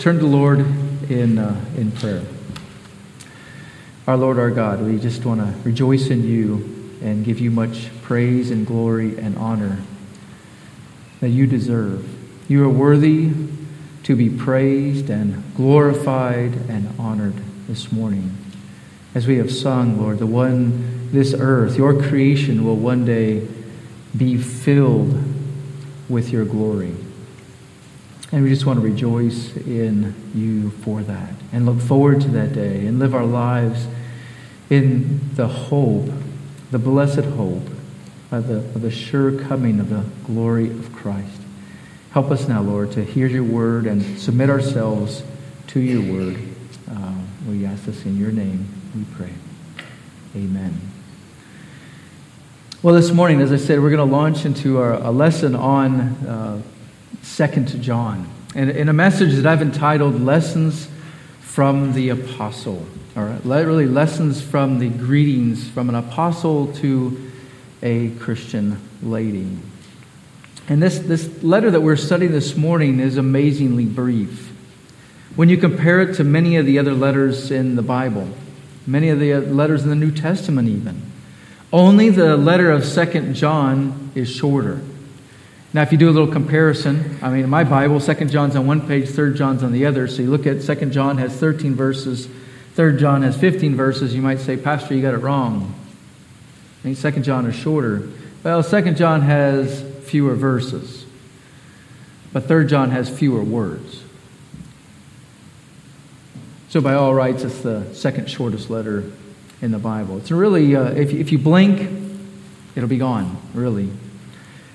turn to the Lord in, uh, in prayer. Our Lord, our God, we just want to rejoice in you and give you much praise and glory and honor that you deserve. You are worthy to be praised and glorified and honored this morning. As we have sung, Lord, the one, this earth, your creation will one day be filled with your glory. And we just want to rejoice in you for that and look forward to that day and live our lives in the hope, the blessed hope of the, of the sure coming of the glory of Christ. Help us now, Lord, to hear your word and submit ourselves to your word. Uh, we ask this in your name, we pray. Amen. Well, this morning, as I said, we're going to launch into our, a lesson on uh, Second John, and in a message that I've entitled "Lessons from the Apostle," or literally lessons from the greetings from an apostle to a Christian lady. And this, this letter that we're studying this morning is amazingly brief. When you compare it to many of the other letters in the Bible, many of the letters in the New Testament, even. Only the letter of Second John is shorter. Now, if you do a little comparison, I mean, in my Bible, Second John's on one page, Third John's on the other. So you look at Second John has 13 verses, Third John has 15 verses. You might say, Pastor, you got it wrong. I mean, Second John is shorter. Well, Second John has fewer verses, but Third John has fewer words. So, by all rights, it's the second shortest letter in the Bible. It's really, uh, if, if you blink, it'll be gone, really.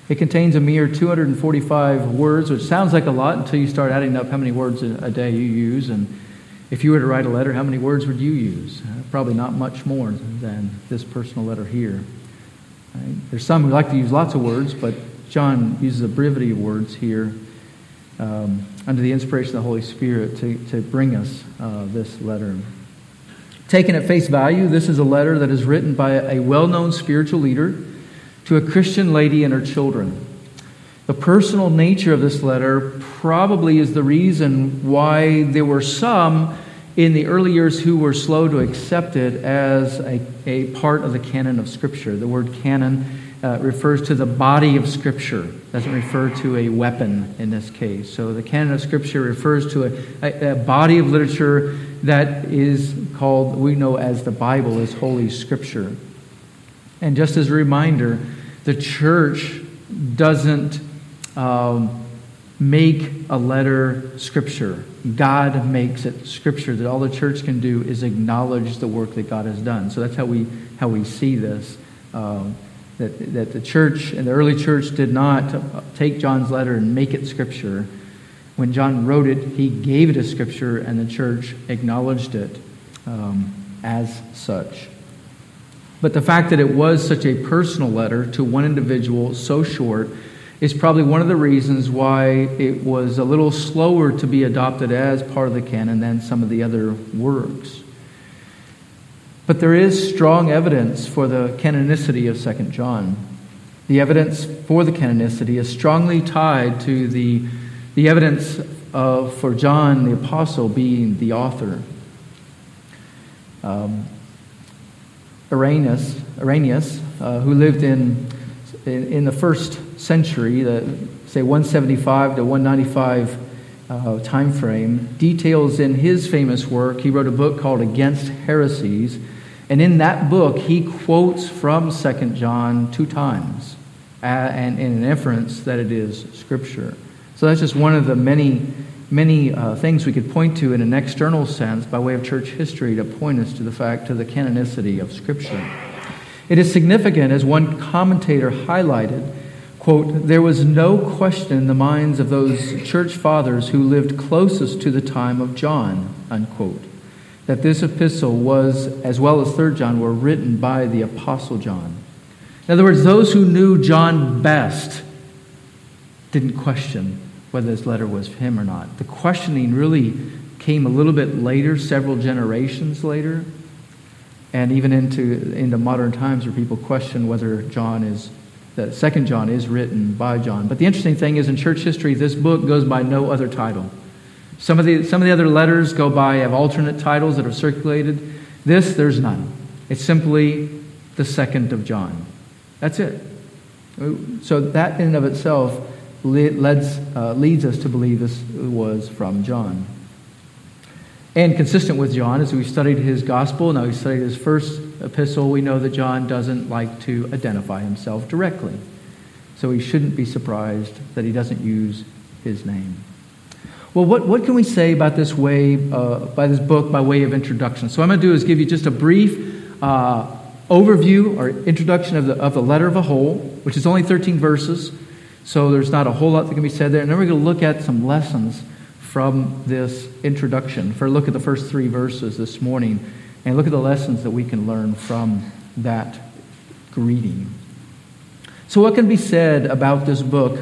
It contains a mere 245 words, which sounds like a lot until you start adding up how many words a day you use. And if you were to write a letter, how many words would you use? Uh, probably not much more than this personal letter here. Right? There's some who like to use lots of words, but John uses a brevity of words here um, under the inspiration of the Holy Spirit to, to bring us uh, this letter. Taken at face value, this is a letter that is written by a well known spiritual leader to a Christian lady and her children. The personal nature of this letter probably is the reason why there were some in the early years who were slow to accept it as a, a part of the canon of Scripture. The word canon uh, refers to the body of Scripture, doesn't refer to a weapon in this case. So the canon of Scripture refers to a, a, a body of literature that is called, we know as the Bible, is Holy Scripture. And just as a reminder, the church doesn't um, make a letter Scripture. God makes it Scripture. That all the church can do is acknowledge the work that God has done. So that's how we how we see this. Um, that, that the church and the early church did not take John's letter and make it Scripture. When John wrote it, he gave it a Scripture, and the church acknowledged it um, as such. But the fact that it was such a personal letter to one individual, so short, is probably one of the reasons why it was a little slower to be adopted as part of the canon than some of the other works. But there is strong evidence for the canonicity of 2 John. The evidence for the canonicity is strongly tied to the, the evidence of, for John the Apostle being the author. Um, Irenaeus, Irenaeus uh, who lived in, in, in, the first century, the, say 175 to 195 uh, time frame, details in his famous work. He wrote a book called Against Heresies and in that book, he quotes from 2 John two times, uh, and in an inference that it is Scripture. So that's just one of the many, many uh, things we could point to in an external sense by way of church history to point us to the fact, to the canonicity of Scripture. It is significant, as one commentator highlighted, quote, there was no question in the minds of those church fathers who lived closest to the time of John, unquote that this epistle was, as well as 3 John, were written by the Apostle John. In other words, those who knew John best didn't question whether this letter was for him or not. The questioning really came a little bit later, several generations later, and even into, into modern times where people question whether John is, that Second John is written by John. But the interesting thing is in church history, this book goes by no other title. Some of the, some of the other letters go by, have alternate titles that are circulated. This, there's none. It's simply the second of John. That's it. So that in and of itself leads, uh, leads us to believe this was from John. And consistent with John, as we studied his gospel, now we studied his first epistle, we know that John doesn't like to identify himself directly. So we shouldn't be surprised that he doesn't use his name. Well, what, what can we say about this way, uh, by this book, by way of introduction? So, what I'm going to do is give you just a brief uh, overview or introduction of the, of the letter of a whole, which is only 13 verses. So, there's not a whole lot that can be said there. And then we're going to look at some lessons from this introduction. For a look at the first three verses this morning and look at the lessons that we can learn from that greeting. So, what can be said about this book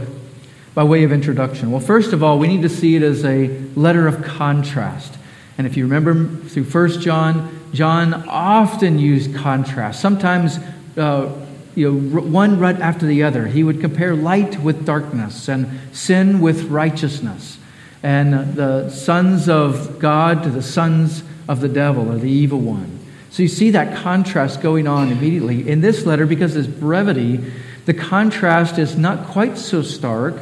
by way of introduction? Well, first of all, we need to see it as a letter of contrast. And if you remember through 1 John, John often used contrast. Sometimes, uh, you know, one right after the other. He would compare light with darkness and sin with righteousness, and the sons of God to the sons of the devil or the evil one. So you see that contrast going on immediately in this letter because of its brevity. The contrast is not quite so stark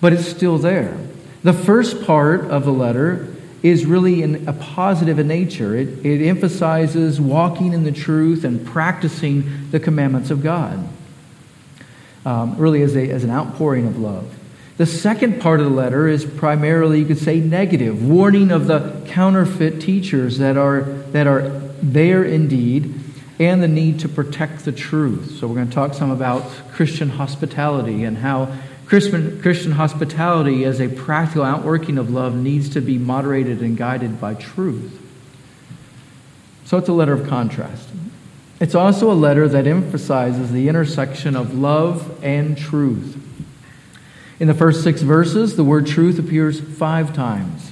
but it's still there. The first part of the letter is really in a positive in nature. It, it emphasizes walking in the truth and practicing the commandments of God, um, really as, a, as an outpouring of love. The second part of the letter is primarily, you could say, negative, warning of the counterfeit teachers that are, that are there indeed, and the need to protect the truth. So, we're going to talk some about Christian hospitality and how Christian, Christian hospitality as a practical outworking of love needs to be moderated and guided by truth. So it's a letter of contrast. It's also a letter that emphasizes the intersection of love and truth. In the first six verses, the word truth appears five times.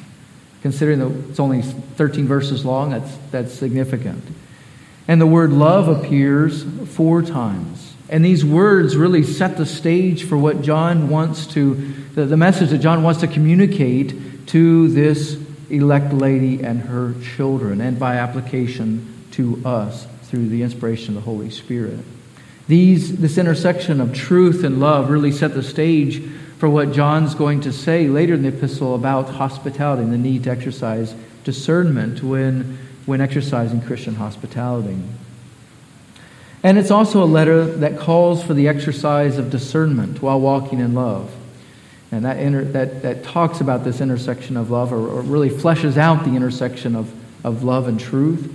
Considering that it's only 13 verses long, that's, that's significant. And the word love appears four times. And these words really set the stage for what John wants to, the, the message that John wants to communicate to this elect lady and her children, and by application to us through the inspiration of the Holy Spirit. These, this intersection of truth and love really set the stage for what John's going to say later in the epistle about hospitality and the need to exercise discernment when, when exercising Christian hospitality. And it's also a letter that calls for the exercise of discernment while walking in love. And that, inter, that, that talks about this intersection of love, or, or really fleshes out the intersection of, of love and truth.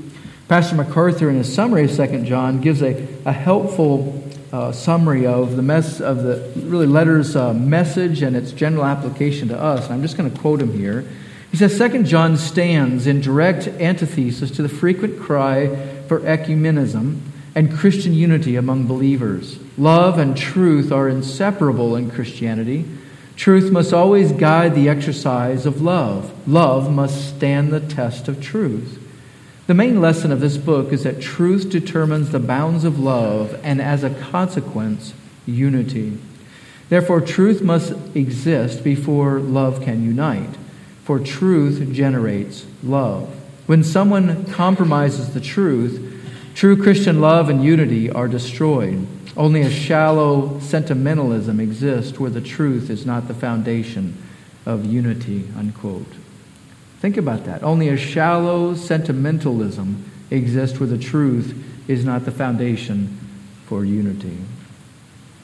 Pastor MacArthur, in his summary of 2 John, gives a, a helpful uh, summary of the mess of the really letter's uh, message and its general application to us. And I'm just going to quote him here. He says, 2 John stands in direct antithesis to the frequent cry for ecumenism and Christian unity among believers. Love and truth are inseparable in Christianity. Truth must always guide the exercise of love. Love must stand the test of truth. The main lesson of this book is that truth determines the bounds of love and, as a consequence, unity. Therefore, truth must exist before love can unite, for truth generates love. When someone compromises the truth, True Christian love and unity are destroyed. Only a shallow sentimentalism exists where the truth is not the foundation of unity. Unquote. Think about that. Only a shallow sentimentalism exists where the truth is not the foundation for unity.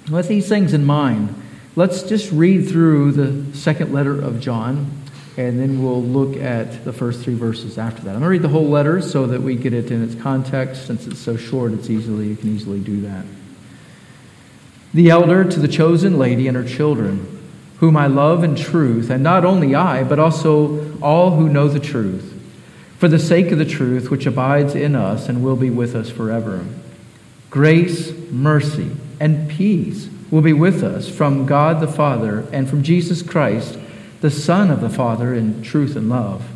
With these things in mind, let's just read through the second letter of John and then we'll look at the first three verses after that. I'm going to read the whole letter so that we get it in its context. Since it's so short, it's easily you can easily do that. The elder to the chosen lady and her children, whom I love in truth, and not only I, but also all who know the truth, for the sake of the truth which abides in us and will be with us forever. Grace, mercy, and peace will be with us from God the Father and from Jesus Christ the Son of the Father in truth and love.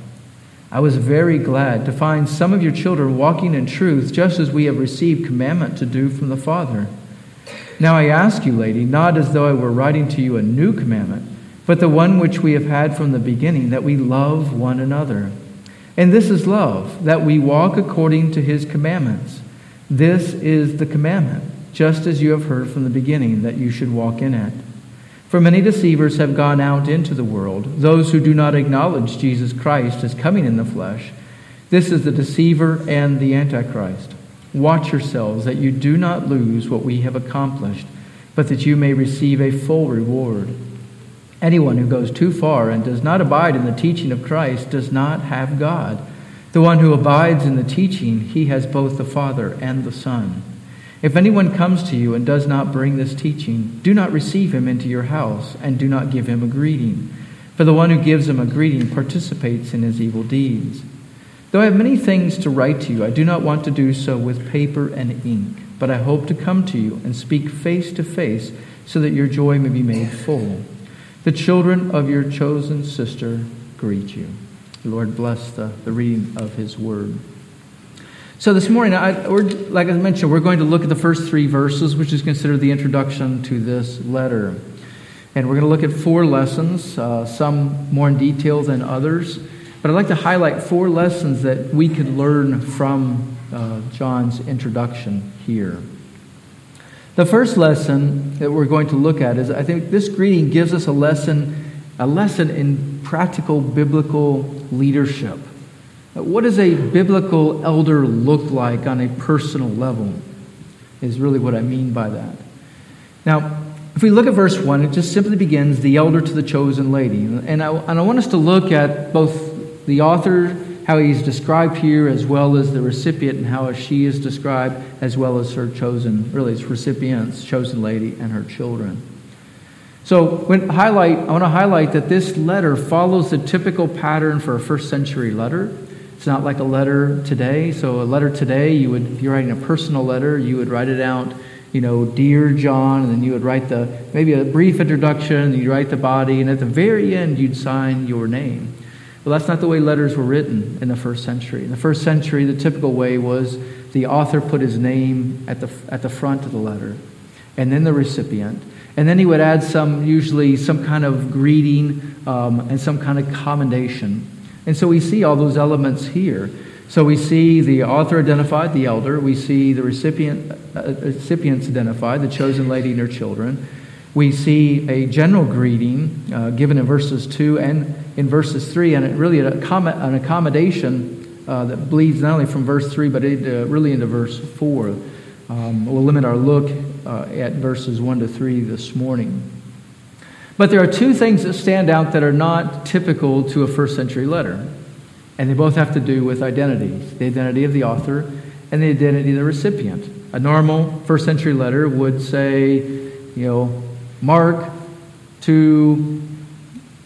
I was very glad to find some of your children walking in truth, just as we have received commandment to do from the Father. Now I ask you, lady, not as though I were writing to you a new commandment, but the one which we have had from the beginning, that we love one another. And this is love, that we walk according to his commandments. This is the commandment, just as you have heard from the beginning, that you should walk in it. For many deceivers have gone out into the world, those who do not acknowledge Jesus Christ as coming in the flesh. This is the deceiver and the antichrist. Watch yourselves that you do not lose what we have accomplished, but that you may receive a full reward. Anyone who goes too far and does not abide in the teaching of Christ does not have God. The one who abides in the teaching, he has both the Father and the Son. If anyone comes to you and does not bring this teaching, do not receive him into your house, and do not give him a greeting. For the one who gives him a greeting participates in his evil deeds. Though I have many things to write to you, I do not want to do so with paper and ink, but I hope to come to you and speak face to face, so that your joy may be made full. The children of your chosen sister greet you. The Lord bless the, the reading of his word. So this morning, I, like I mentioned, we're going to look at the first three verses, which is considered the introduction to this letter. And we're going to look at four lessons, uh, some more in detail than others. But I'd like to highlight four lessons that we could learn from uh, John's introduction here. The first lesson that we're going to look at is I think this greeting gives us a lesson, a lesson in practical biblical leadership. What does a biblical elder look like on a personal level? Is really what I mean by that. Now, if we look at verse 1, it just simply begins the elder to the chosen lady. And I, and I want us to look at both the author how he's described here, as well as the recipient, and how she is described, as well as her chosen, really, it's recipient's chosen lady and her children. So, when highlight, I want to highlight that this letter follows the typical pattern for a first century letter. It's not like a letter today. So, a letter today, you would, if you're writing a personal letter, you would write it out, you know, dear John, and then you would write the maybe a brief introduction, you write the body, and at the very end, you'd sign your name. Well, that's not the way letters were written in the first century. In the first century, the typical way was the author put his name at the, at the front of the letter, and then the recipient. And then he would add some, usually some kind of greeting um, and some kind of commendation. And so we see all those elements here. So we see the author identified, the elder. We see the recipient, uh, recipients identified, the chosen lady and her children. We see a general greeting uh, given in verses 2 and in verses 3, and it really an accommodation uh, that bleeds not only from verse 3, but uh, really into verse 4. Um, we'll limit our look uh, at verses 1 to 3 this morning. But there are two things that stand out that are not typical to a first century letter, and they both have to do with identities the identity of the author and the identity of the recipient. A normal first century letter would say, you know, Mark to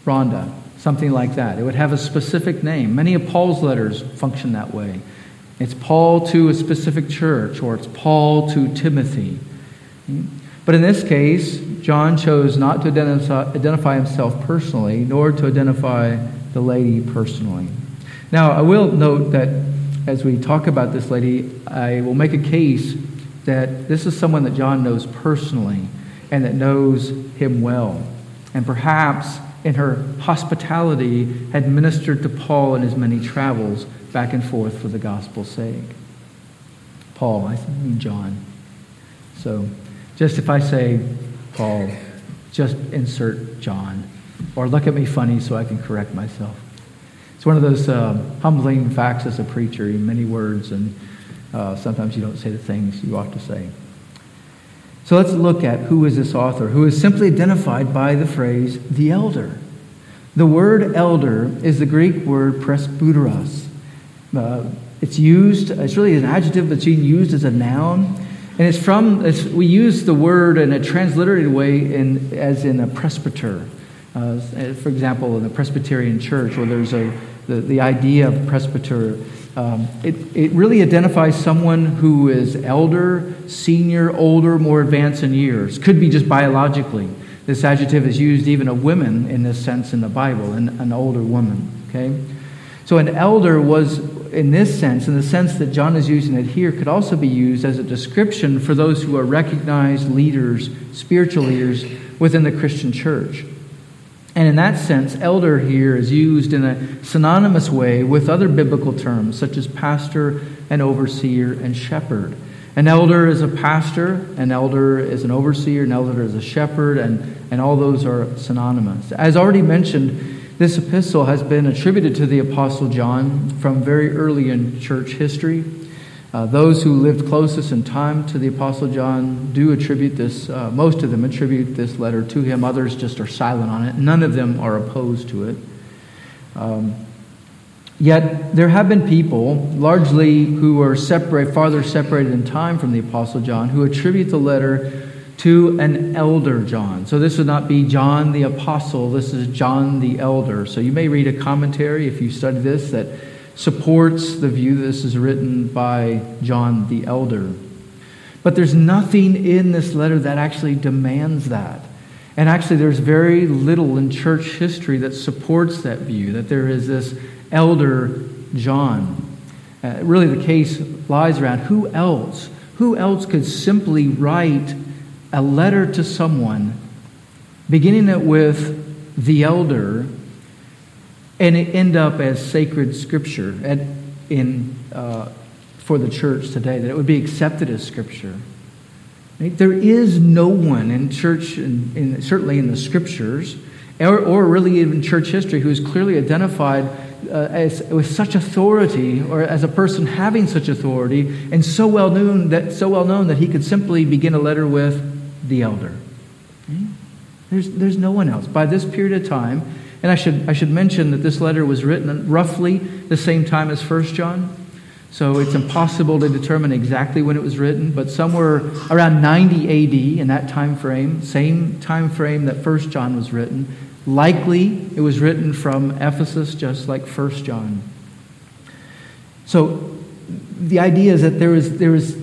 Rhonda, something like that. It would have a specific name. Many of Paul's letters function that way. It's Paul to a specific church, or it's Paul to Timothy. But in this case, John chose not to identify himself personally, nor to identify the lady personally. Now, I will note that as we talk about this lady, I will make a case that this is someone that John knows personally and that knows him well. And perhaps in her hospitality had ministered to Paul in his many travels back and forth for the gospel's sake. Paul, I mean John. So just if I say Paul, just insert John. Or look at me funny so I can correct myself. It's one of those uh, humbling facts as a preacher, many words, and uh, sometimes you don't say the things you ought to say. So let's look at who is this author, who is simply identified by the phrase the elder. The word elder is the Greek word presbyteros. Uh, it's used, it's really an adjective that's being used as a noun. And it's from, it's, we use the word in a transliterated way in, as in a presbyter. Uh, for example, in the Presbyterian Church, where there's a, the, the idea of presbyter um, it, it really identifies someone who is elder, senior, older, more advanced in years. Could be just biologically. This adjective is used even of women in this sense in the Bible, an, an older woman. Okay? So an elder was, in this sense, in the sense that John is using it here, could also be used as a description for those who are recognized leaders, spiritual leaders within the Christian church. And in that sense, elder here is used in a synonymous way with other biblical terms, such as pastor and overseer and shepherd. An elder is a pastor, an elder is an overseer, an elder is a shepherd, and, and all those are synonymous. As already mentioned, this epistle has been attributed to the Apostle John from very early in church history. Uh, those who lived closest in time to the Apostle John do attribute this, uh, most of them attribute this letter to him. Others just are silent on it. None of them are opposed to it. Um, yet there have been people, largely who are separate, farther separated in time from the Apostle John, who attribute the letter to an elder John. So this would not be John the Apostle, this is John the Elder. So you may read a commentary if you study this that supports the view this is written by John the Elder. But there's nothing in this letter that actually demands that. And actually, there's very little in church history that supports that view, that there is this elder John. Uh, really, the case lies around who else? Who else could simply write a letter to someone, beginning it with the elder, and it end up as sacred scripture at, in, uh, for the church today, that it would be accepted as scripture. Right? There is no one in church, in, in, certainly in the scriptures, or, or really even church history, who is clearly identified uh, as, with such authority, or as a person having such authority, and so well known that so well known that he could simply begin a letter with the elder. Right? There's, there's no one else. By this period of time, and I should, I should mention that this letter was written roughly the same time as 1 John. So it's impossible to determine exactly when it was written, but somewhere around 90 AD in that time frame, same time frame that 1 John was written. Likely it was written from Ephesus, just like 1 John. So the idea is that there was, there was,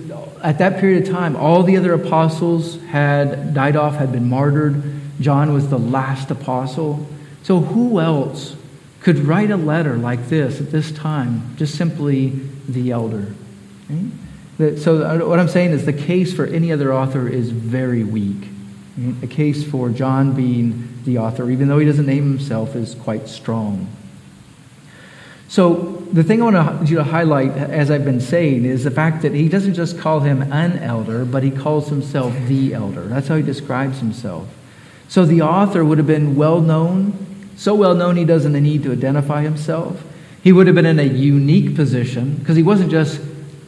at that period of time, all the other apostles had died off, had been martyred. John was the last apostle. So, who else could write a letter like this at this time? Just simply the elder. Right? So, what I'm saying is the case for any other author is very weak. Right? Case for John being the author, even though he doesn't name himself, is quite strong. So, the thing I want you to highlight, as I've been saying, is the fact that he doesn't just call him an elder, but he calls himself the elder. That's how he describes himself. So, the author would have been well known so well known he doesn't need to identify himself. He would have been in a unique position because he wasn't just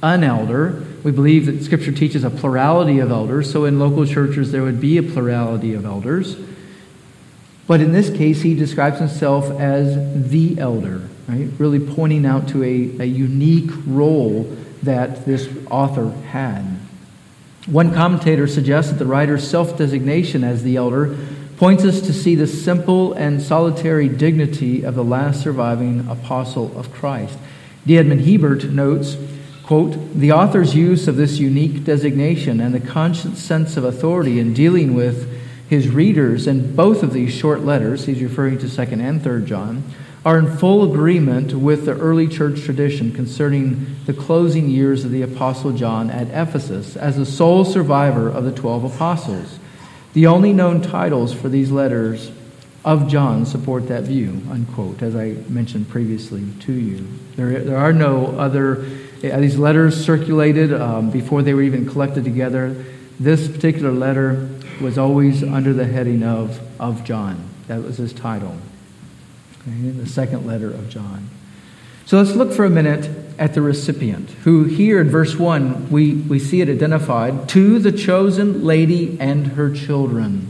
an elder. We believe that Scripture teaches a plurality of elders, so in local churches there would be a plurality of elders. But in this case, he describes himself as the elder, right? Really pointing out to a, a unique role that this author had. One commentator suggests that the writer's self designation as the elder points us to see the simple and solitary dignity of the last surviving apostle of Christ. D. Edmond Hiebert notes, quote, the author's use of this unique designation and the conscious sense of authority in dealing with his readers in both of these short letters, he's referring to 2nd and 3rd John, are in full agreement with the early church tradition concerning the closing years of the Apostle John at Ephesus as the sole survivor of the 12 apostles. The only known titles for these letters of John support that view, unquote, as I mentioned previously to you. There, there are no other, uh, these letters circulated um, before they were even collected together. This particular letter was always under the heading of, of John. That was his title. Okay, the second letter of John. So let's look for a minute at the recipient, who here in verse 1, we, we see it identified to the chosen lady and her children.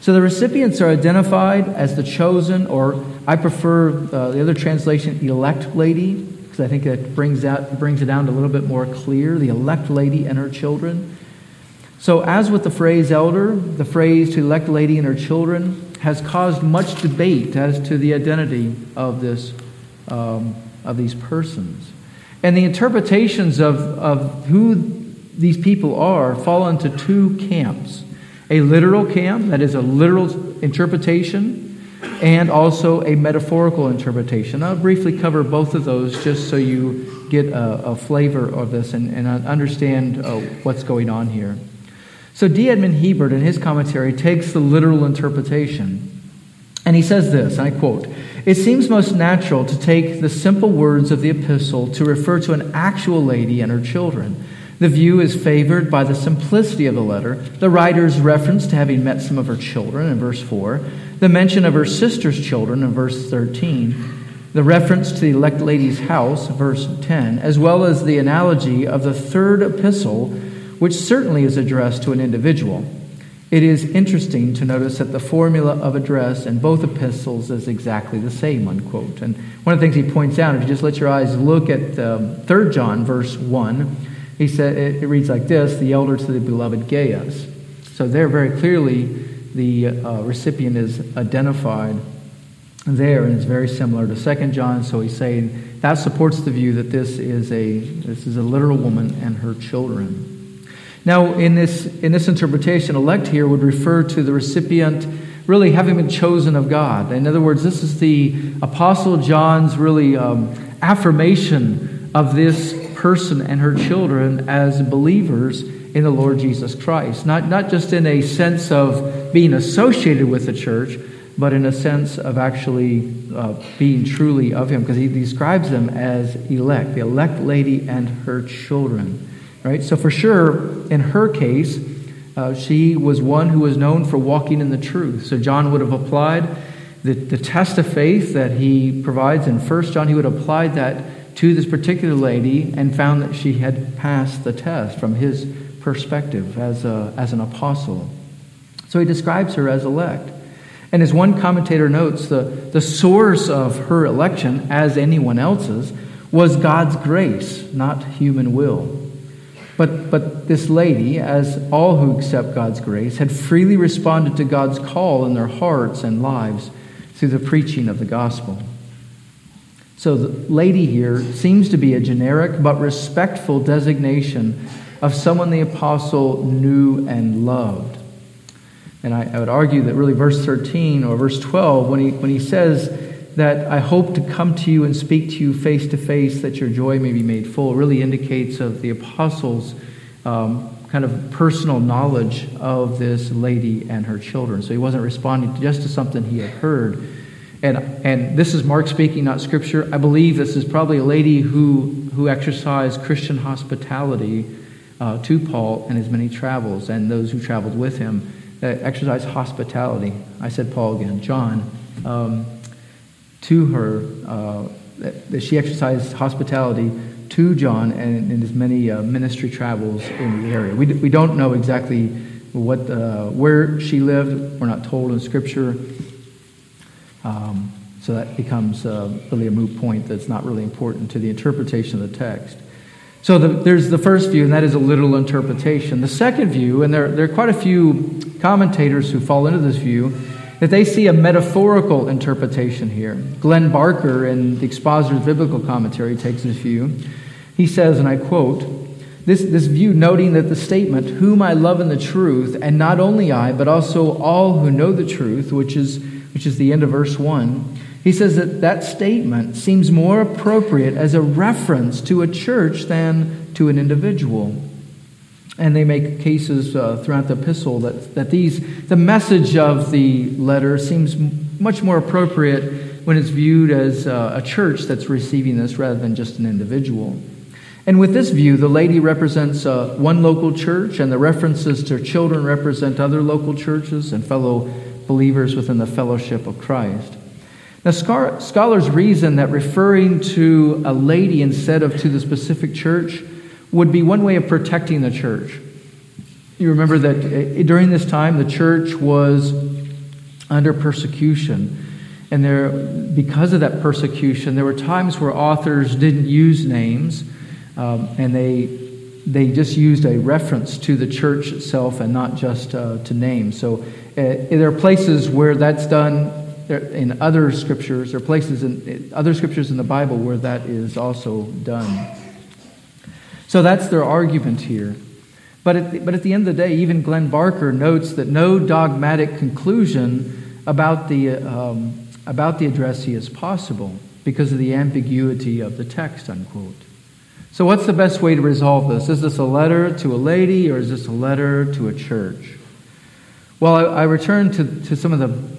So the recipients are identified as the chosen, or I prefer uh, the other translation, elect lady, because I think it brings, out, brings it down a little bit more clear the elect lady and her children. So, as with the phrase elder, the phrase to elect lady and her children has caused much debate as to the identity of this um, of these persons. And the interpretations of, of who these people are fall into two camps a literal camp, that is a literal interpretation, and also a metaphorical interpretation. I'll briefly cover both of those just so you get a, a flavor of this and, and understand uh, what's going on here. So, D. Edmond Hiebert, in his commentary, takes the literal interpretation And he says this, I quote, It seems most natural to take the simple words of the epistle to refer to an actual lady and her children. The view is favored by the simplicity of the letter, the writer's reference to having met some of her children in verse 4, the mention of her sister's children in verse 13, the reference to the elect lady's house, verse 10, as well as the analogy of the third epistle, which certainly is addressed to an individual. It is interesting to notice that the formula of address in both epistles is exactly the same, unquote. And one of the things he points out, if you just let your eyes look at um, 3 John, verse 1, he said, it, it, reads like this The elder to the beloved Gaius. So there, very clearly, the uh, recipient is identified there, and it's very similar to 2 John. So he's saying that supports the view that this is a, this is a literal woman and her children. Now, in this, in this interpretation, elect here would refer to the recipient really having been chosen of God. In other words, this is the Apostle John's really um, affirmation of this person and her children as believers in the Lord Jesus Christ. Not, not just in a sense of being associated with the church, but in a sense of actually uh, being truly of Him, because he describes them as elect, the elect lady and her children. Right? So, for sure, in her case, uh, she was one who was known for walking in the truth. So, John would have applied the, the test of faith that he provides in 1 John, he would have applied that to this particular lady and found that she had passed the test from his perspective as, a, as an apostle. So, he describes her as elect. And as one commentator notes, the, the source of her election, as anyone else's, was God's grace, not human will. But, but this lady, as all who accept God's grace, had freely responded to God's call in their hearts and lives through the preaching of the gospel. So the lady here seems to be a generic but respectful designation of someone the apostle knew and loved. And I, I would argue that really verse 13 or verse 12, when he, when he says, that I hope to come to you and speak to you face to face that your joy may be made full really indicates of the apostles' um, kind of personal knowledge of this lady and her children. So he wasn't responding just to something he had heard. And, and this is Mark speaking, not scripture. I believe this is probably a lady who, who exercised Christian hospitality uh, to Paul in his many travels and those who traveled with him. That exercised hospitality. I said Paul again, John. Um, to her, uh, that, that, she exercised hospitality to John and in his many uh, ministry travels in the area. We, we don't know exactly what, uh, where she lived. We're not told in Scripture. Um, so that becomes uh, really a moot point that's not really important to the interpretation of the text. So the, there's the first view, and that is a literal interpretation. The second view, and there, there are quite a few commentators who fall into this view, that they see a metaphorical interpretation here. Glenn Barker, in the Expositor's Biblical Commentary, takes this view. He says, and I quote, this, this view noting that the statement, whom I love in the truth, and not only I, but also all who know the truth, which is, which is the end of verse 1, he says that that statement seems more appropriate as a reference to a church than to an individual. And they make cases uh, throughout the epistle that, that these, the message of the letter seems much more appropriate when it's viewed as uh, a church that's receiving this rather than just an individual. And with this view, the lady represents uh, one local church, and the references to children represent other local churches and fellow believers within the fellowship of Christ. Now, scholars reason that referring to a lady instead of to the specific church would be one way of protecting the church. You remember that eh, during this time, the church was under persecution. And there, because of that persecution, there were times where authors didn't use names um, and they, they just used a reference to the church itself and not just uh, to names. So uh, there are places where that's done in other scriptures, there are places in other scriptures in the Bible where that is also done. So that's their argument here. But at, the, but at the end of the day, even Glenn Barker notes that no dogmatic conclusion about the, um, about the addressee is possible because of the ambiguity of the text, unquote. So, what's the best way to resolve this? Is this a letter to a lady or is this a letter to a church? Well, I, I return to, to some of the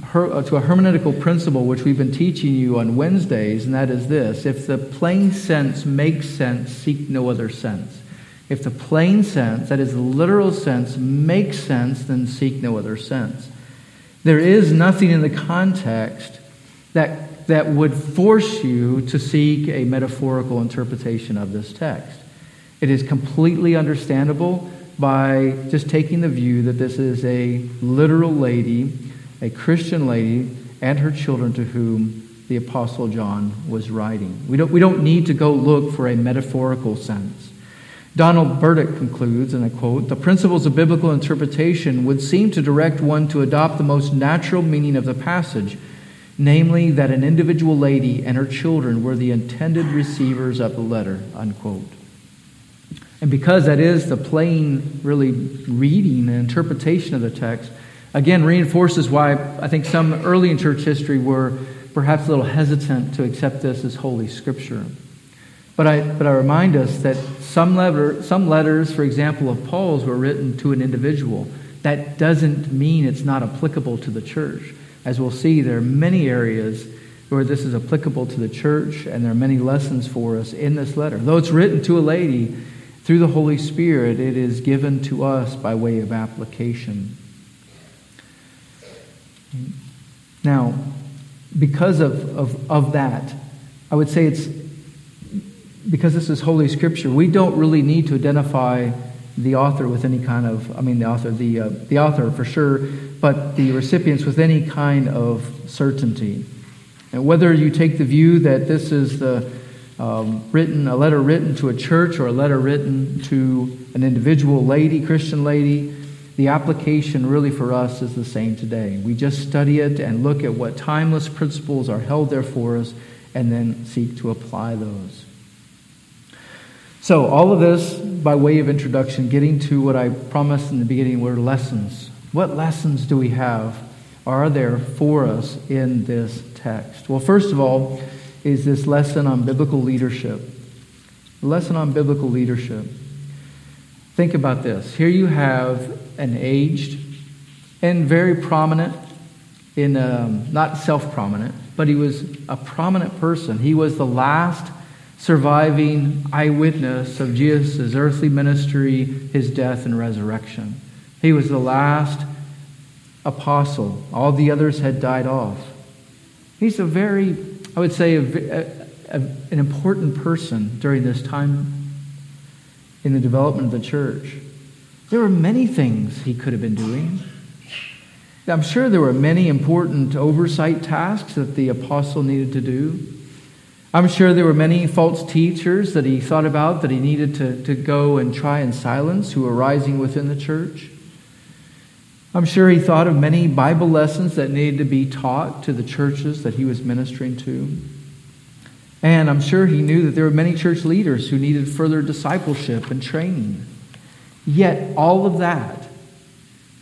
her, uh, to a hermeneutical principle which we've been teaching you on Wednesdays, and that is this if the plain sense makes sense, seek no other sense. If the plain sense, that is the literal sense, makes sense, then seek no other sense. There is nothing in the context that, that would force you to seek a metaphorical interpretation of this text. It is completely understandable by just taking the view that this is a literal lady, a Christian lady, and her children to whom the Apostle John was writing. We don't, we don't need to go look for a metaphorical sense. Donald Burdick concludes, and I quote, The principles of biblical interpretation would seem to direct one to adopt the most natural meaning of the passage, namely that an individual lady and her children were the intended receivers of the letter, unquote. And because that is the plain, really reading and interpretation of the text, again reinforces why I think some early in church history were perhaps a little hesitant to accept this as Holy Scripture. But I, but I remind us that some, letter, some letters, for example, of Paul's were written to an individual. That doesn't mean it's not applicable to the church. As we'll see, there are many areas where this is applicable to the church, and there are many lessons for us in this letter. Though it's written to a lady through the Holy Spirit, it is given to us by way of application. Now, because of, of, of that, I would say it's because this is Holy Scripture, we don't really need to identify the author with any kind of, I mean, the author, the, uh, the author for sure, but the recipients with any kind of certainty. And whether you take the view that this is the um, written, a letter written to a church or a letter written to an individual lady, Christian lady, the application really for us is the same today. We just study it and look at what timeless principles are held there for us and then seek to apply those. So, all of this by way of introduction, getting to what I promised in the beginning were lessons. What lessons do we have, are there for us in this text? Well, first of all, is this lesson on biblical leadership. Lesson on biblical leadership. Think about this. Here you have an aged and very prominent, in um, not self prominent, but he was a prominent person. He was the last surviving eyewitness of Jesus' earthly ministry, his death, and resurrection. He was the last apostle. All the others had died off. He's a very, I would say, a, a, a, an important person during this time in the development of the church. There were many things he could have been doing. I'm sure there were many important oversight tasks that the apostle needed to do. I'm sure there were many false teachers that he thought about that he needed to, to go and try and silence who were rising within the church. I'm sure he thought of many Bible lessons that needed to be taught to the churches that he was ministering to. And I'm sure he knew that there were many church leaders who needed further discipleship and training. Yet, all of that,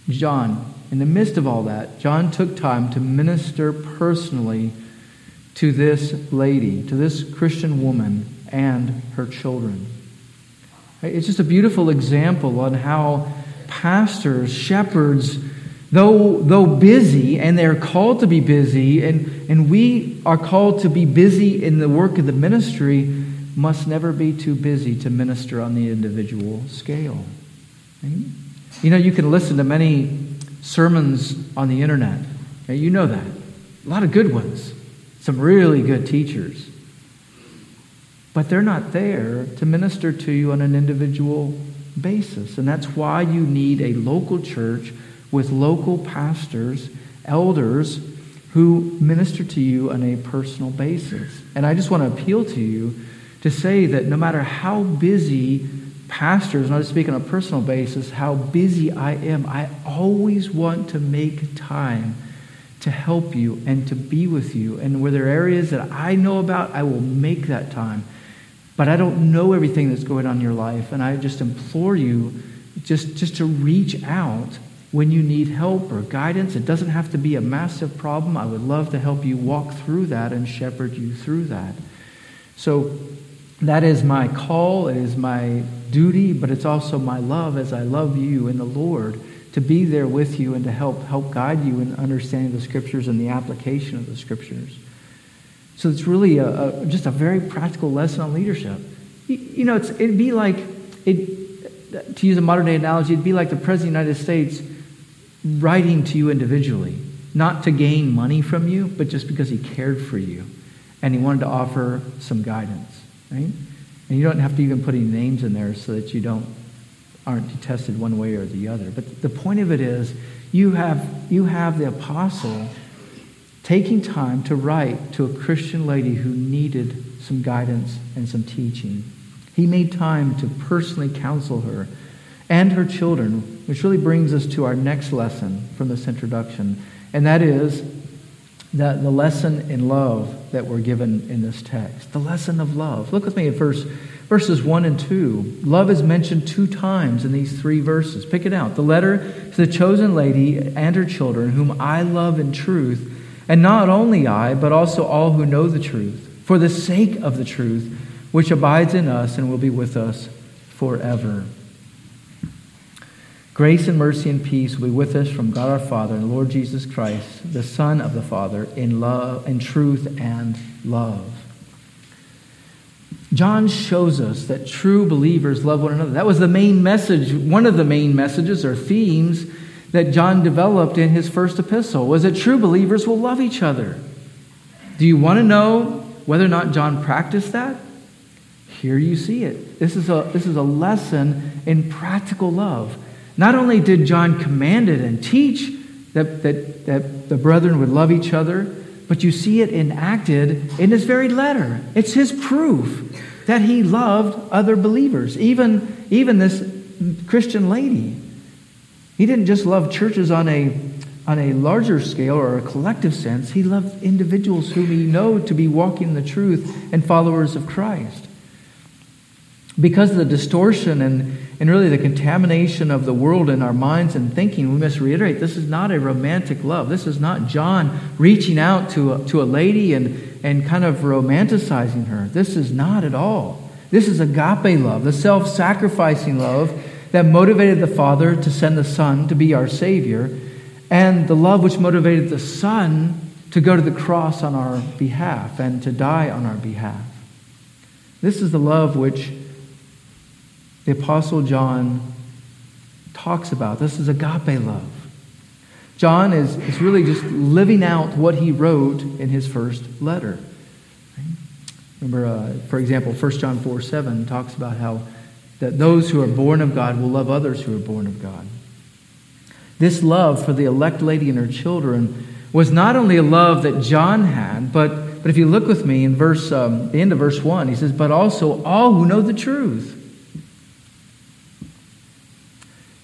John, in the midst of all that, John took time to minister personally to this lady, to this Christian woman and her children. It's just a beautiful example on how pastors, shepherds, though, though busy, and they're called to be busy, and, and we are called to be busy in the work of the ministry, must never be too busy to minister on the individual scale. Right? You know, you can listen to many sermons on the internet. You know that. A lot of good ones some really good teachers. But they're not there to minister to you on an individual basis. And that's why you need a local church with local pastors, elders who minister to you on a personal basis. And I just want to appeal to you to say that no matter how busy pastors, not just speak on a personal basis, how busy I am, I always want to make time to help you and to be with you. And where there are areas that I know about, I will make that time. But I don't know everything that's going on in your life. And I just implore you just, just to reach out when you need help or guidance. It doesn't have to be a massive problem. I would love to help you walk through that and shepherd you through that. So that is my call. It is my duty, but it's also my love as I love you and the Lord to be there with you and to help help guide you in understanding the scriptures and the application of the scriptures. So it's really a, a, just a very practical lesson on leadership. You, you know, it'd be like, it, to use a modern day analogy, it'd be like the President of the United States writing to you individually, not to gain money from you, but just because he cared for you and he wanted to offer some guidance, right? And you don't have to even put any names in there so that you don't aren't detested one way or the other. But the point of it is you have you have the apostle taking time to write to a Christian lady who needed some guidance and some teaching. He made time to personally counsel her and her children, which really brings us to our next lesson from this introduction, and that is that the lesson in love that we're given in this text. The lesson of love. Look with me at verse, verses 1 and 2. Love is mentioned two times in these three verses. Pick it out. The letter to the chosen lady and her children, whom I love in truth, and not only I, but also all who know the truth, for the sake of the truth, which abides in us and will be with us forever. Grace and mercy and peace will be with us from God our Father and Lord Jesus Christ, the Son of the Father, in love, in truth and love. John shows us that true believers love one another. That was the main message, one of the main messages or themes that John developed in his first epistle was that true believers will love each other. Do you want to know whether or not John practiced that? Here you see it. This is a, this is a lesson in practical love. Not only did John command it and teach that, that, that the brethren would love each other, but you see it enacted in his very letter. It's his proof that he loved other believers, even, even this Christian lady. He didn't just love churches on a, on a larger scale or a collective sense, he loved individuals whom he know to be walking the truth and followers of Christ. Because of the distortion and and really the contamination of the world in our minds and thinking, we must reiterate this is not a romantic love. This is not John reaching out to a, to a lady and, and kind of romanticizing her. This is not at all. This is agape love, the self sacrificing love that motivated the Father to send the Son to be our Savior, and the love which motivated the Son to go to the cross on our behalf and to die on our behalf. This is the love which the Apostle John talks about. This is agape love. John is, is really just living out what he wrote in his first letter. Remember, uh, for example, 1 John 4 7 talks about how that those who are born of God will love others who are born of God. This love for the elect lady and her children was not only a love that John had, but, but if you look with me in verse, um, the end of verse 1, he says, but also all who know the truth.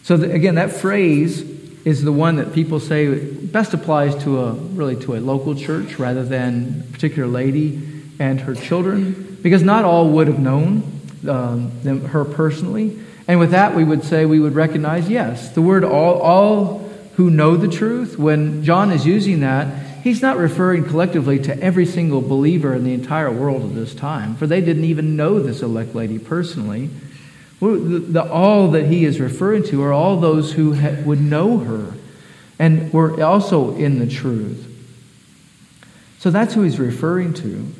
So again, that phrase is the one that people say best applies to a really to a local church rather than a particular lady and her children, because not all would have known um, them, her personally. And with that, we would say we would recognize yes, the word all, all who know the truth. When John is using that, he's not referring collectively to every single believer in the entire world at this time, for they didn't even know this elect lady personally. The, the, all that he is referring to are all those who ha, would know her and were also in the truth. So that's who he's referring to.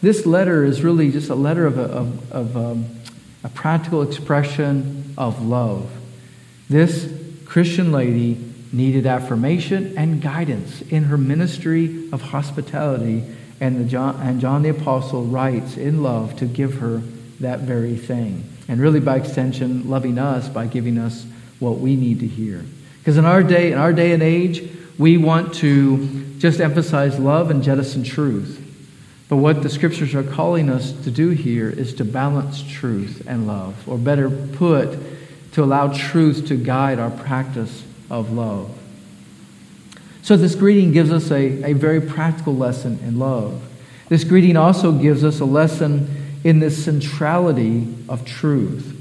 This letter is really just a letter of a, of, of um, a practical expression of love. This Christian lady needed affirmation and guidance in her ministry of hospitality, and, the John, and John the Apostle writes in love to give her that very thing and really by extension, loving us by giving us what we need to hear. Because in our day, in our day and age, we want to just emphasize love and jettison truth. But what the scriptures are calling us to do here is to balance truth and love, or better put, to allow truth to guide our practice of love. So, this greeting gives us a, a very practical lesson in love. This greeting also gives us a lesson in this centrality of truth.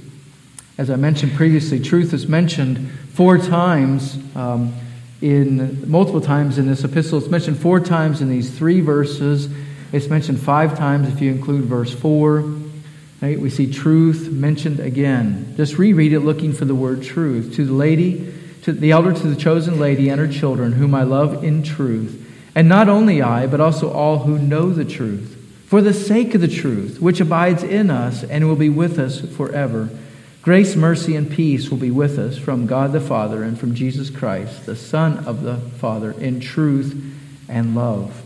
As I mentioned previously, truth is mentioned four times um, in multiple times in this epistle. It's mentioned four times in these three verses. It's mentioned five times if you include verse four. Right? We see truth mentioned again. Just reread it looking for the word truth. To the lady, to the elder to the chosen lady and her children, whom I love in truth, and not only I, but also all who know the truth, for the sake of the truth, which abides in us and will be with us forever. Grace, mercy, and peace will be with us from God the Father and from Jesus Christ, the Son of the Father, in truth and love.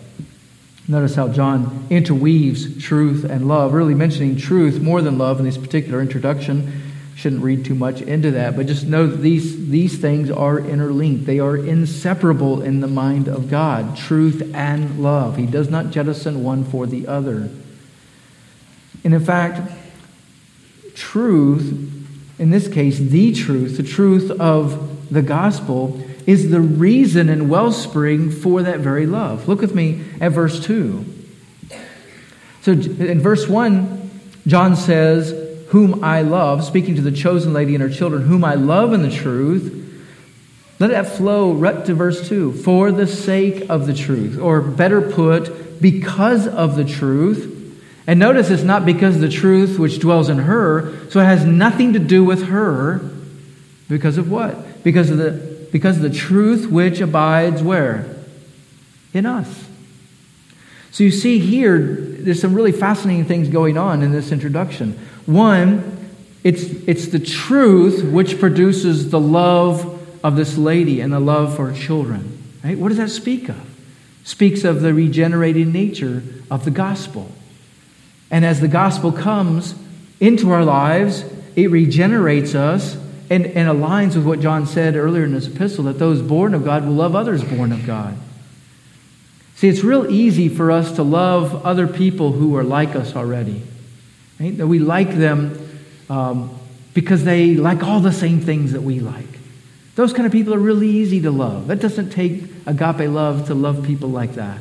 Notice how John interweaves truth and love, really mentioning truth more than love in this particular introduction. Shouldn't read too much into that, but just know that these, these things are interlinked. They are inseparable in the mind of God truth and love. He does not jettison one for the other. And in fact, truth in this case, the truth, the truth of the gospel, is the reason and wellspring for that very love. Look with me at verse 2. So in verse 1, John says, Whom I love, speaking to the chosen lady and her children, whom I love in the truth. Let that flow right to verse 2. For the sake of the truth, or better put, because of the truth. And notice it's not because the truth which dwells in her, so it has nothing to do with her. Because of what? Because of the, because of the truth which abides where? In us. So you see here, there's some really fascinating things going on in this introduction. One, it's, it's the truth which produces the love of this lady and the love for children. Right? What does that speak of? speaks of the regenerated nature of the gospel. And as the gospel comes into our lives, it regenerates us and, and aligns with what John said earlier in his epistle that those born of God will love others born of God. See, it's real easy for us to love other people who are like us already. Right? That we like them um, because they like all the same things that we like. Those kind of people are really easy to love. It doesn't take agape love to love people like that.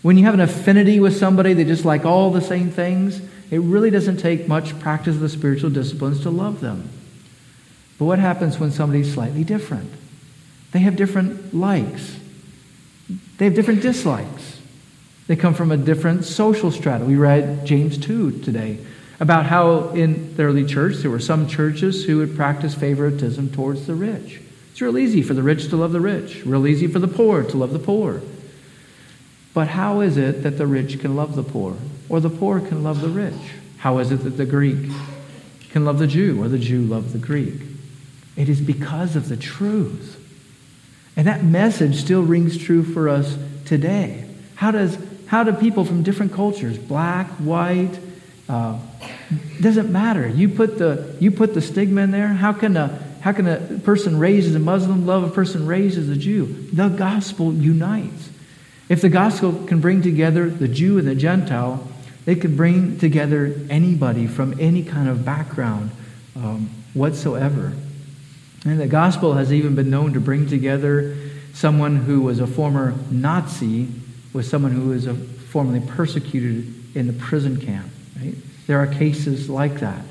When you have an affinity with somebody that just like all the same things, it really doesn't take much practice of the spiritual disciplines to love them. But what happens when somebody's slightly different? They have different likes, they have different dislikes. They come from a different social strata. We read James 2 today about how in the early church there were some churches who would practice favoritism towards the rich. It's real easy for the rich to love the rich, real easy for the poor to love the poor. But how is it that the rich can love the poor, or the poor can love the rich? How is it that the Greek can love the Jew, or the Jew love the Greek? It is because of the truth. And that message still rings true for us today. How, does, how do people from different cultures, black, white, uh, doesn't matter. You put, the, you put the stigma in there. How can, a, how can a person raised as a Muslim love a person raised as a Jew? The gospel unites. If the gospel can bring together the Jew and the Gentile, it can bring together anybody from any kind of background um, whatsoever. And the gospel has even been known to bring together someone who was a former Nazi with someone who was a formerly persecuted in the prison camp. Right? There are cases like that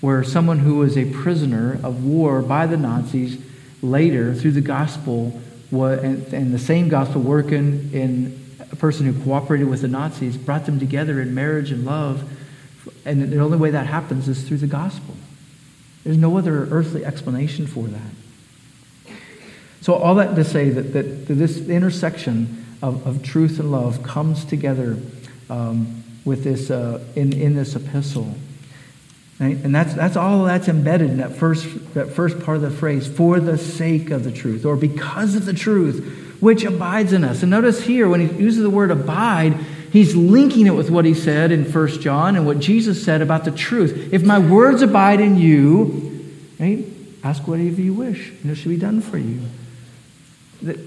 where someone who was a prisoner of war by the Nazis later, through the gospel, and, and the same gospel working in a person who cooperated with the Nazis, brought them together in marriage and love. And the only way that happens is through the gospel. There's no other earthly explanation for that. So, all that to say that, that, this intersection of, of truth and love comes together um, with this, uh, in, in this epistle. Right? And that's, that's all that's embedded in that first, that first part of the phrase, for the sake of the truth, or because of the truth, which abides in us. And notice here, when he uses the word abide, he's linking it with what he said in 1 John and what Jesus said about the truth. If my words abide in you, right, ask whatever you wish, and it shall be done for you. That,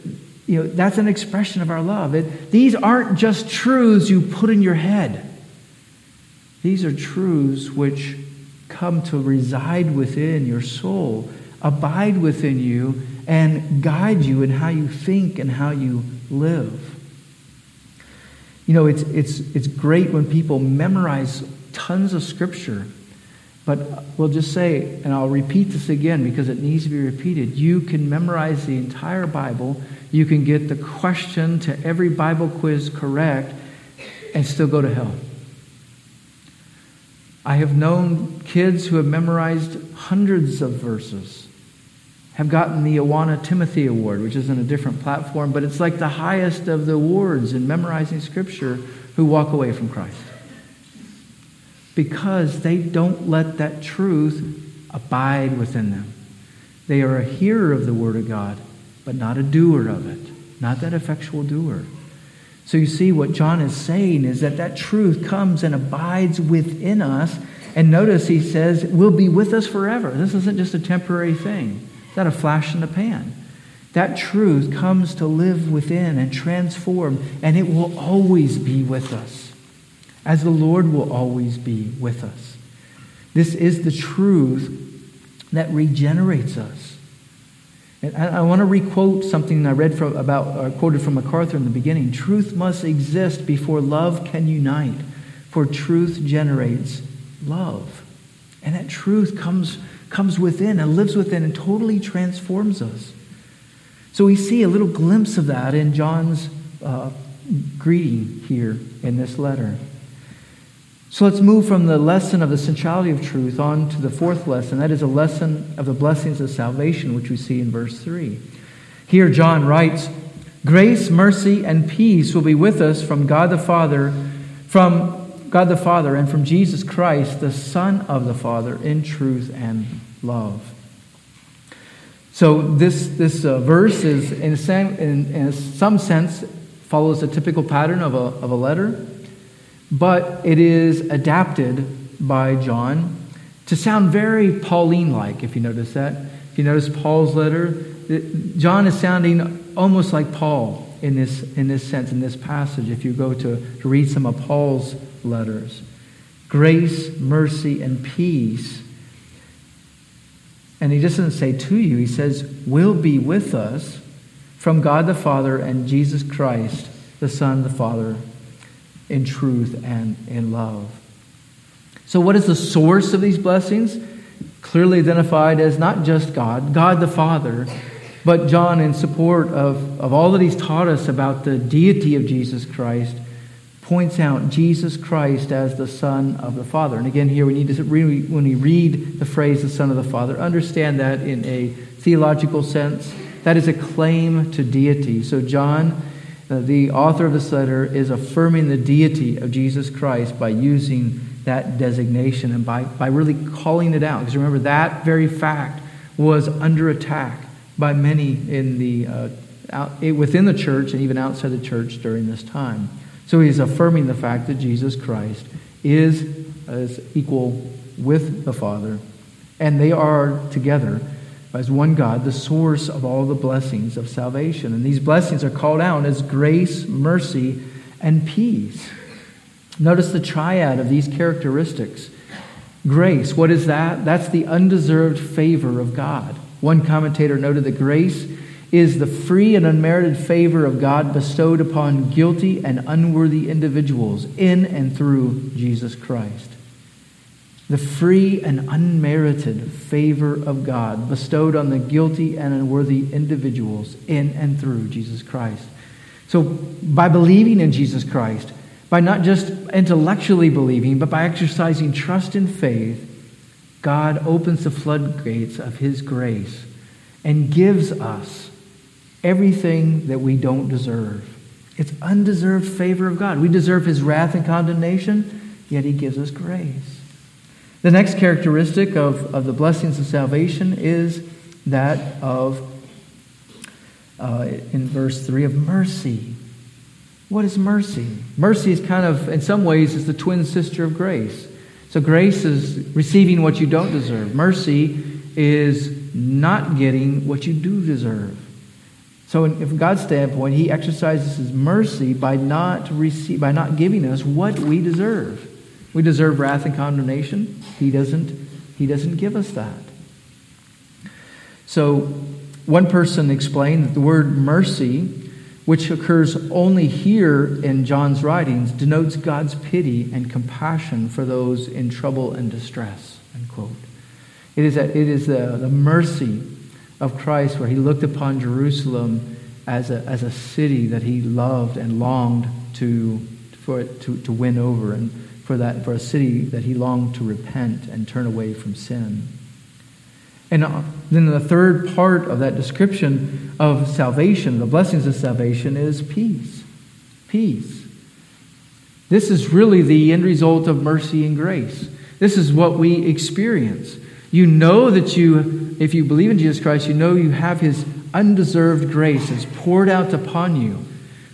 you know, that's an expression of our love. It, these aren't just truths you put in your head. These are truths which come to reside within your soul, abide within you, and guide you in how you think and how you live. You know, it's, it's, it's great when people memorize tons of scripture, but we'll just say, and I'll repeat this again because it needs to be repeated. You can memorize the entire Bible, you can get the question to every Bible quiz correct, and still go to hell. I have known kids who have memorized hundreds of verses have gotten the Awana Timothy Award, which is in a different platform, but it's like the highest of the awards in memorizing Scripture who walk away from Christ. Because they don't let that truth abide within them. They are a hearer of the Word of God, but not a doer of it, not that effectual doer. So you see, what John is saying is that that truth comes and abides within us. And notice he says, will be with us forever. This isn't just a temporary thing, not a flash in the pan. That truth comes to live within and transform, and it will always be with us, as the Lord will always be with us. This is the truth that regenerates us. And I, I want to requote something I read from, about, or quoted from MacArthur in the beginning. Truth must exist before love can unite, for truth generates love. And that truth comes, comes within and lives within and totally transforms us. So we see a little glimpse of that in John's uh, greeting here in this letter. So let's move from the lesson of the centrality of truth on to the fourth lesson. That is a lesson of the blessings of salvation, which we see in verse 3. Here, John writes Grace, mercy, and peace will be with us from God the Father, from God the Father, and from Jesus Christ, the Son of the Father, in truth and love. So this, this uh, verse is, in, in, in some sense, follows a typical pattern of a, of a letter, but it is adapted by John to sound very Pauline-like, if you notice that. If you notice Paul's letter, John is sounding almost like Paul in this, in this sense, in this passage, if you go to, to read some of Paul's letters. Grace, mercy, and peace and he doesn't say to you, he says, will be with us from God the Father and Jesus Christ, the Son, the Father, in truth and in love. So, what is the source of these blessings? Clearly identified as not just God, God the Father, but John, in support of, of all that he's taught us about the deity of Jesus Christ, points out Jesus Christ as the Son of the Father. And again, here we need to really, when we read the phrase the Son of the Father, understand that in a theological sense. That is a claim to deity. So, John, uh, the author of this letter, is affirming the deity of Jesus Christ by using that designation and by, by really calling it out. Because remember, that very fact was under attack by many in the, uh, out, within the church and even outside the church during this time. So he's affirming the fact that Jesus Christ is, is equal with the Father, and they are together as one God, the source of all the blessings of salvation. And these blessings are called out as grace, mercy, and peace. Notice the triad of these characteristics. Grace, what is that? That's the undeserved favor of God. One commentator noted that grace is the free and unmerited favor of God bestowed upon guilty and unworthy individuals in and through Jesus Christ. The free and unmerited favor of God bestowed on the guilty and unworthy individuals in and through Jesus Christ. So, by believing in Jesus Christ, by not just intellectually believing, but by exercising trust and faith, God opens the floodgates of His grace and gives us everything that we don't deserve. It's undeserved favor of God. We deserve his wrath and condemnation, yet he gives us grace. The next characteristic of, of the blessings of salvation is that of, uh, in verse 3, of mercy. What is mercy? Mercy is kind of, in some ways, is the twin sister of grace. So grace is receiving what you don't deserve. Mercy is not getting what you do deserve. So, from God's standpoint, He exercises His mercy by not, receive, by not giving us what we deserve. We deserve wrath and condemnation. He doesn't, he doesn't give us that. So, one person explained that the word mercy, which occurs only here in John's writings, denotes God's pity and compassion for those in trouble and distress. Unquote. It is, a, it is the, the mercy of Christ, where he looked upon Jerusalem as a, as a city that he loved and longed to, for it to, to win over, and for, that, for a city that he longed to repent and turn away from sin. And uh, then the third part of that description of salvation, the blessings of salvation, is peace. Peace. This is really the end result of mercy and grace. This is what we experience. You know that you, if you believe in Jesus Christ, you know you have His undeserved grace is poured out upon you.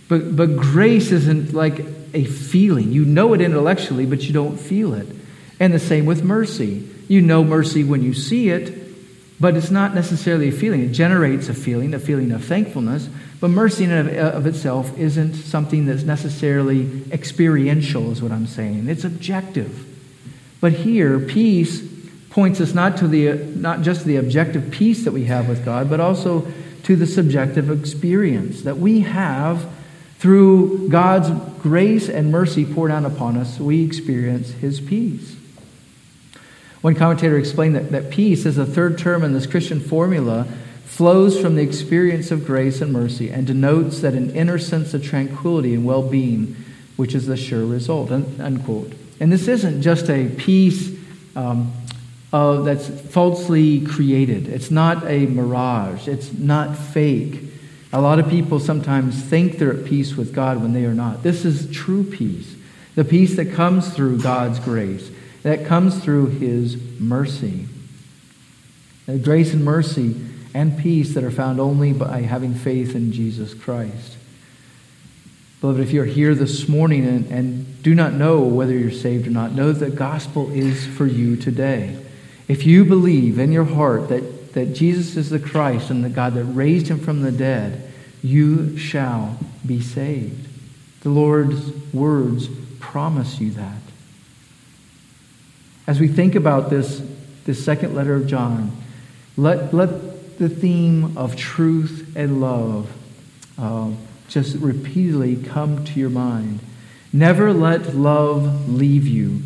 But, but grace isn't like a feeling. You know it intellectually, but you don't feel it. And the same with mercy. You know mercy when you see it, but it's not necessarily a feeling. It generates a feeling, a feeling of thankfulness, but mercy in and of, of itself isn't something that's necessarily experiential, is what I'm saying. It's objective. But here, peace points us not to the not just the objective peace that we have with God, but also to the subjective experience that we have through God's grace and mercy poured out upon us, we experience his peace. One commentator explained that, that peace, as a third term in this Christian formula, flows from the experience of grace and mercy and denotes that an inner sense of tranquility and well being, which is the sure result. Unquote. And this isn't just a peace um, uh, that's falsely created. It's not a mirage. It's not fake. A lot of people sometimes think they're at peace with God when they are not. This is true peace. The peace that comes through God's grace, that comes through His mercy. The grace and mercy and peace that are found only by having faith in Jesus Christ. Beloved, if you're here this morning and, and do not know whether you're saved or not, know that the gospel is for you today. If you believe in your heart that, that Jesus is the Christ and the God that raised him from the dead, you shall be saved. The Lord's words promise you that. As we think about this, this second letter of John, let, let the theme of truth and love uh, just repeatedly come to your mind. Never let love leave you.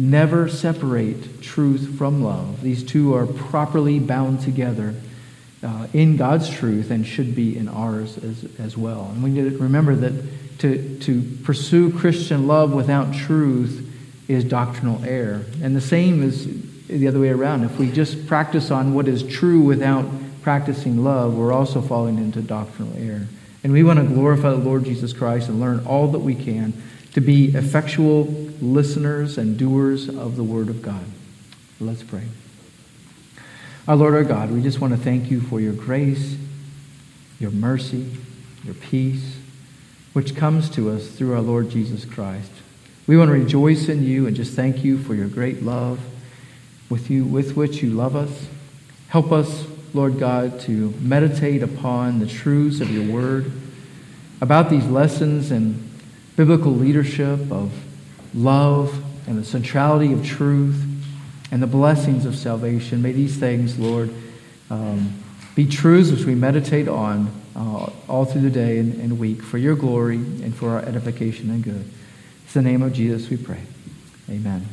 Never separate truth from love. These two are properly bound together uh, in God's truth and should be in ours as, as well. And we need to remember that to, to pursue Christian love without truth is doctrinal error. And the same is the other way around. If we just practice on what is true without practicing love, we're also falling into doctrinal error. And we want to glorify the Lord Jesus Christ and learn all that we can to be effectual listeners and doers of the Word of God. Let's pray. Our Lord, our God, we just want to thank you for your grace, your mercy, your peace, which comes to us through our Lord Jesus Christ. We want to rejoice in you and just thank you for your great love with you with which you love us. Help us, Lord God, to meditate upon the truths of your word, about these lessons and biblical leadership of love and the centrality of truth and the blessings of salvation. May these things, Lord, um, be truths which we meditate on uh, all through the day and, and week for your glory and for our edification and good. It's the name of Jesus we pray. Amen.